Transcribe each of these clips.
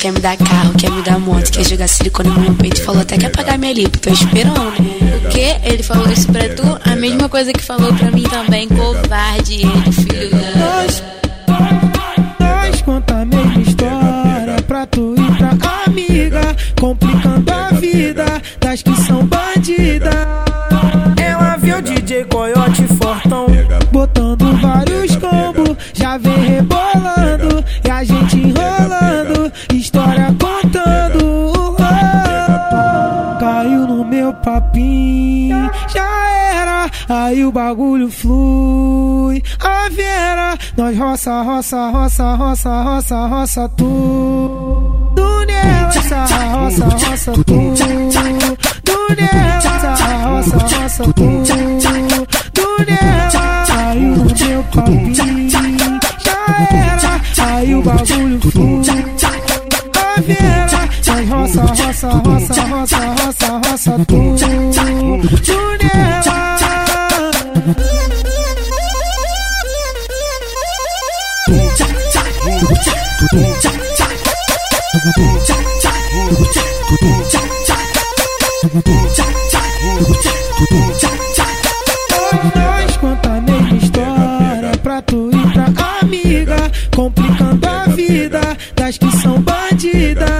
quer me dar carro, quer me dar moto, quer jogar silicone no meu peito. Falou até que ia pagar minha lipo, tô esperando. O quê? Ele falou isso pra tu? A mesma coisa que falou pra mim também, covarde ele, filho da... Nós, nós conta a mesma história pra tu e pra amiga, complicando a vida das que são bandidas. Ela viu o DJ Coyote Fortão, botando vários combos, já vem rebolando e a gente enrolando, no papinho, já era, aí o bagulho flui. A Vera, nós roça, roça, roça, roça, roça, roça tudo nela, roça, roça tudo. Do nela, roça, roça tudo. Do nela, caiu no meu papinho, já era, aí o bagulho flui. A Vera, roça, roça, roça, roça, roça, roça tudo. Do nela. Nós conta mesma história pra tu e pra amiga, complicando a vida das que são bandidas.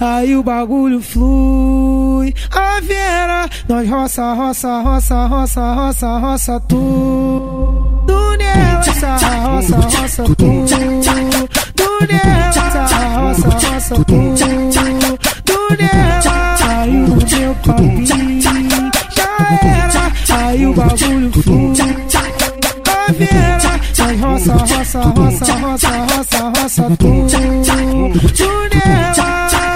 Aí o bagulho flui. A Vera, nós roça, roça, roça, roça, roça, roça tudo nela, roça, roça tudo. Do nela, roça, roça tudo. Do nela, caiu no meu papinho, já era, aí o bagulho flui. A Vera, nós roça, roça, roça, roça, roça, roça tudo. Do nela.